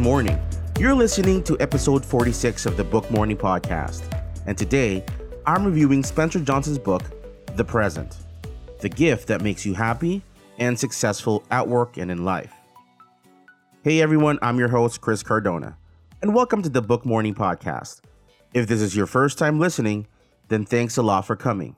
Morning. You're listening to episode 46 of the Book Morning Podcast. And today, I'm reviewing Spencer Johnson's book, The Present The Gift That Makes You Happy and Successful at Work and in Life. Hey everyone, I'm your host, Chris Cardona, and welcome to the Book Morning Podcast. If this is your first time listening, then thanks a lot for coming.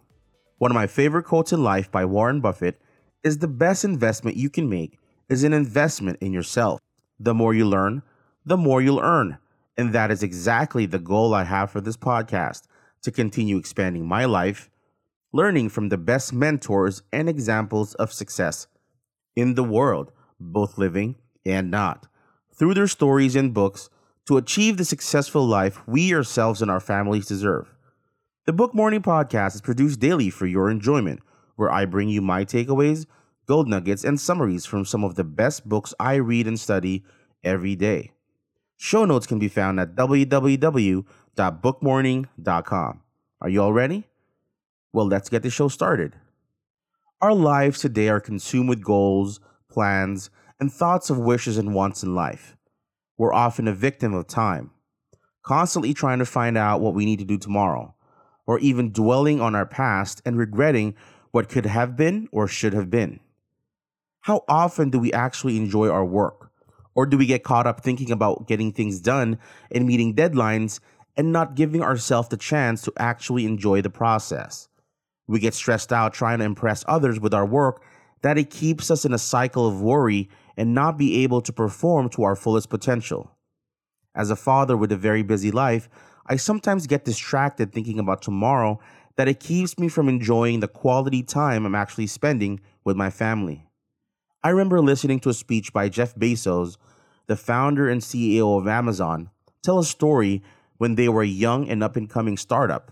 One of my favorite quotes in life by Warren Buffett is the best investment you can make is an investment in yourself. The more you learn, the more you'll earn. And that is exactly the goal I have for this podcast to continue expanding my life, learning from the best mentors and examples of success in the world, both living and not, through their stories and books to achieve the successful life we ourselves and our families deserve. The Book Morning Podcast is produced daily for your enjoyment, where I bring you my takeaways, gold nuggets, and summaries from some of the best books I read and study every day. Show notes can be found at www.bookmorning.com. Are you all ready? Well, let's get the show started. Our lives today are consumed with goals, plans, and thoughts of wishes and wants in life. We're often a victim of time, constantly trying to find out what we need to do tomorrow, or even dwelling on our past and regretting what could have been or should have been. How often do we actually enjoy our work? Or do we get caught up thinking about getting things done and meeting deadlines and not giving ourselves the chance to actually enjoy the process? We get stressed out trying to impress others with our work that it keeps us in a cycle of worry and not be able to perform to our fullest potential. As a father with a very busy life, I sometimes get distracted thinking about tomorrow that it keeps me from enjoying the quality time I'm actually spending with my family. I remember listening to a speech by Jeff Bezos, the founder and CEO of Amazon, tell a story when they were a young and up and coming startup.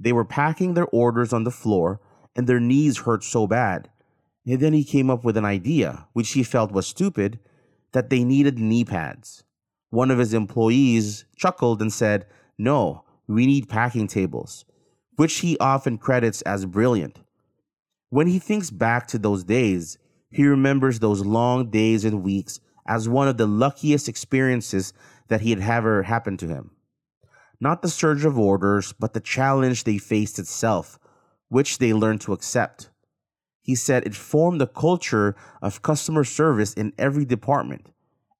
They were packing their orders on the floor and their knees hurt so bad. And then he came up with an idea, which he felt was stupid, that they needed knee pads. One of his employees chuckled and said, No, we need packing tables, which he often credits as brilliant. When he thinks back to those days, he remembers those long days and weeks as one of the luckiest experiences that he had ever happened to him. Not the surge of orders, but the challenge they faced itself, which they learned to accept. He said it formed the culture of customer service in every department,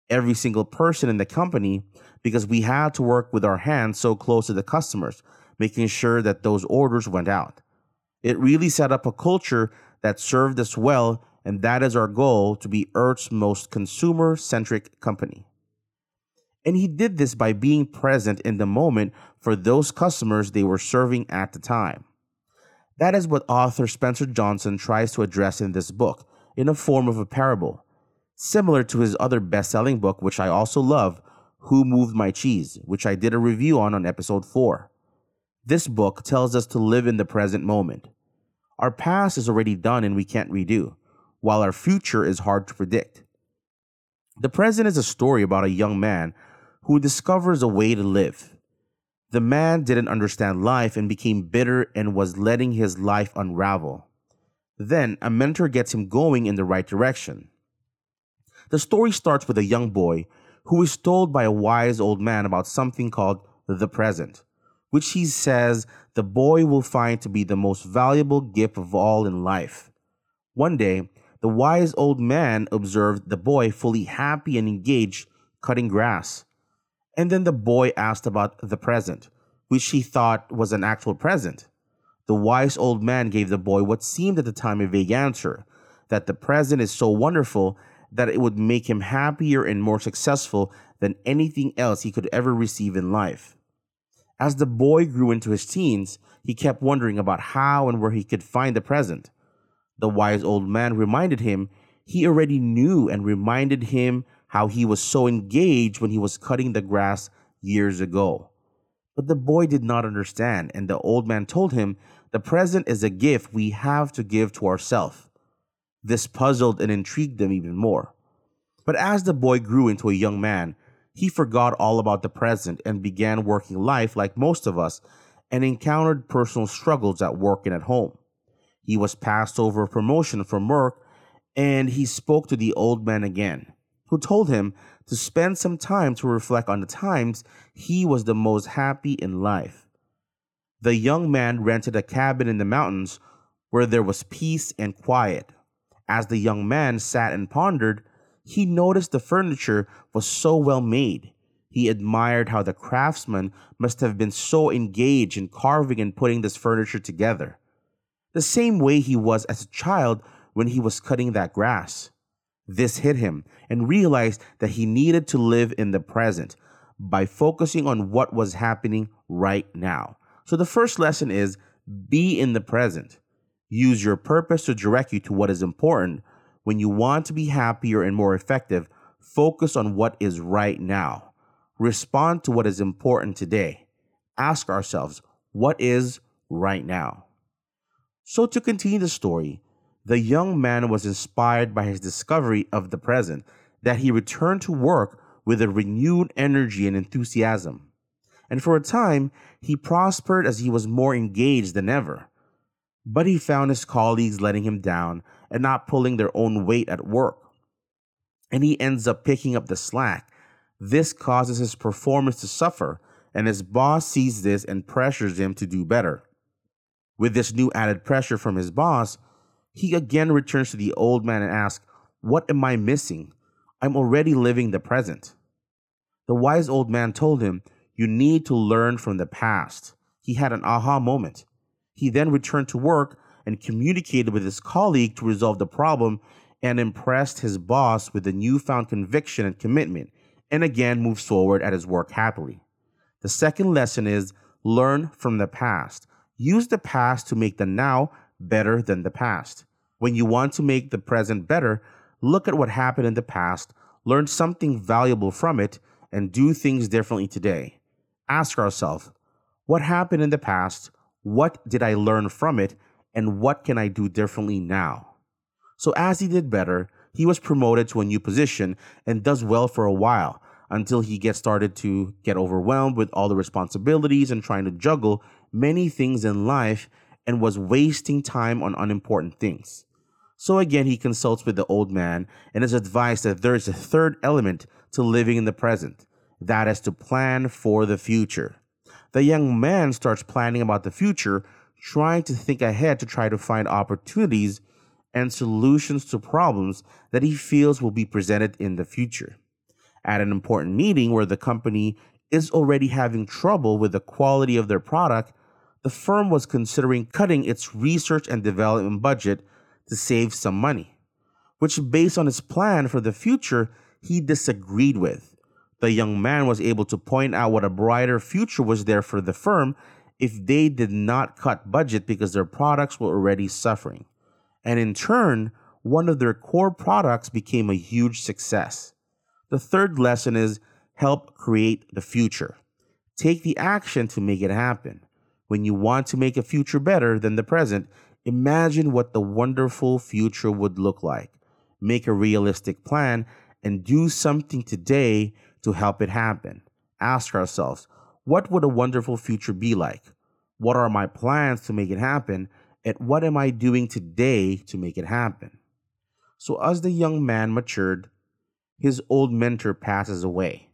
every single person in the company, because we had to work with our hands so close to the customers, making sure that those orders went out. It really set up a culture that served us well and that is our goal to be Earth's most consumer centric company. And he did this by being present in the moment for those customers they were serving at the time. That is what author Spencer Johnson tries to address in this book in a form of a parable, similar to his other best selling book, which I also love, Who Moved My Cheese, which I did a review on on episode 4. This book tells us to live in the present moment. Our past is already done and we can't redo while our future is hard to predict. The present is a story about a young man who discovers a way to live. The man didn't understand life and became bitter and was letting his life unravel. Then a mentor gets him going in the right direction. The story starts with a young boy who is told by a wise old man about something called the present, which he says the boy will find to be the most valuable gift of all in life. One day, the wise old man observed the boy fully happy and engaged cutting grass. And then the boy asked about the present, which he thought was an actual present. The wise old man gave the boy what seemed at the time a vague answer that the present is so wonderful that it would make him happier and more successful than anything else he could ever receive in life. As the boy grew into his teens, he kept wondering about how and where he could find the present. The wise old man reminded him he already knew and reminded him how he was so engaged when he was cutting the grass years ago. But the boy did not understand, and the old man told him the present is a gift we have to give to ourselves. This puzzled and intrigued them even more. But as the boy grew into a young man, he forgot all about the present and began working life like most of us and encountered personal struggles at work and at home. He was passed over a promotion from work and he spoke to the old man again. who told him to spend some time to reflect on the times he was the most happy in life. The young man rented a cabin in the mountains where there was peace and quiet. As the young man sat and pondered, he noticed the furniture was so well made. He admired how the craftsman must have been so engaged in carving and putting this furniture together. The same way he was as a child when he was cutting that grass. This hit him and realized that he needed to live in the present by focusing on what was happening right now. So the first lesson is be in the present. Use your purpose to direct you to what is important. When you want to be happier and more effective, focus on what is right now. Respond to what is important today. Ask ourselves, what is right now? So, to continue the story, the young man was inspired by his discovery of the present, that he returned to work with a renewed energy and enthusiasm. And for a time, he prospered as he was more engaged than ever. But he found his colleagues letting him down and not pulling their own weight at work. And he ends up picking up the slack. This causes his performance to suffer, and his boss sees this and pressures him to do better. With this new added pressure from his boss, he again returns to the old man and asks, What am I missing? I'm already living the present. The wise old man told him, You need to learn from the past. He had an aha moment. He then returned to work and communicated with his colleague to resolve the problem and impressed his boss with the newfound conviction and commitment, and again moves forward at his work happily. The second lesson is learn from the past. Use the past to make the now better than the past. When you want to make the present better, look at what happened in the past, learn something valuable from it, and do things differently today. Ask ourselves, what happened in the past? What did I learn from it? And what can I do differently now? So, as he did better, he was promoted to a new position and does well for a while until he gets started to get overwhelmed with all the responsibilities and trying to juggle many things in life and was wasting time on unimportant things. So again, he consults with the old man and is advised that there is a third element to living in the present that is to plan for the future. The young man starts planning about the future, trying to think ahead to try to find opportunities and solutions to problems that he feels will be presented in the future. At an important meeting where the company is already having trouble with the quality of their product, the firm was considering cutting its research and development budget to save some money, which, based on his plan for the future, he disagreed with. The young man was able to point out what a brighter future was there for the firm if they did not cut budget because their products were already suffering. And in turn, one of their core products became a huge success. The third lesson is help create the future. Take the action to make it happen. When you want to make a future better than the present, imagine what the wonderful future would look like. Make a realistic plan and do something today to help it happen. Ask ourselves, what would a wonderful future be like? What are my plans to make it happen? And what am I doing today to make it happen? So, as the young man matured, his old mentor passes away.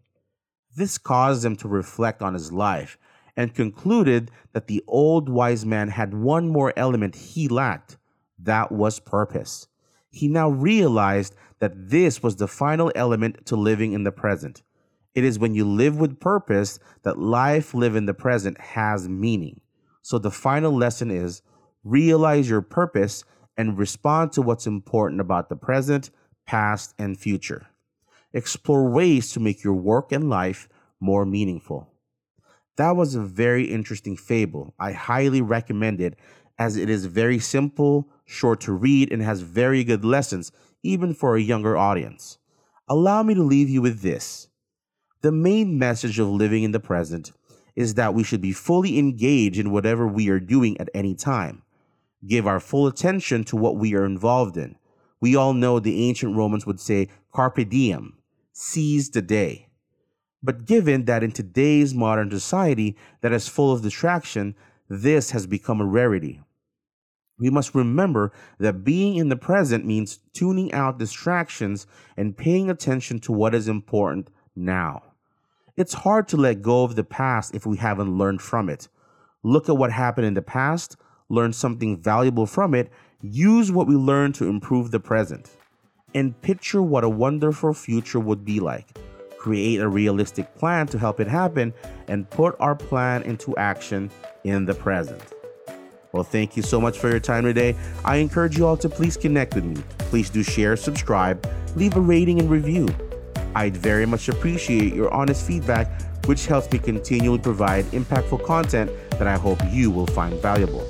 This caused him to reflect on his life and concluded that the old wise man had one more element he lacked that was purpose. He now realized that this was the final element to living in the present. It is when you live with purpose that life lived in the present has meaning. So the final lesson is realize your purpose and respond to what's important about the present, past, and future. Explore ways to make your work and life more meaningful. That was a very interesting fable. I highly recommend it as it is very simple, short to read, and has very good lessons, even for a younger audience. Allow me to leave you with this. The main message of living in the present is that we should be fully engaged in whatever we are doing at any time. Give our full attention to what we are involved in. We all know the ancient Romans would say, carpe diem, seize the day. But given that in today's modern society that is full of distraction, this has become a rarity. We must remember that being in the present means tuning out distractions and paying attention to what is important now. It's hard to let go of the past if we haven't learned from it. Look at what happened in the past, learn something valuable from it, use what we learned to improve the present, and picture what a wonderful future would be like. Create a realistic plan to help it happen and put our plan into action in the present. Well, thank you so much for your time today. I encourage you all to please connect with me. Please do share, subscribe, leave a rating and review. I'd very much appreciate your honest feedback, which helps me continually provide impactful content that I hope you will find valuable.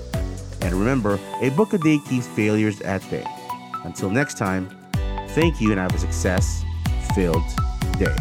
And remember, a book a day keeps failures at bay. Until next time, thank you and have a success filled day.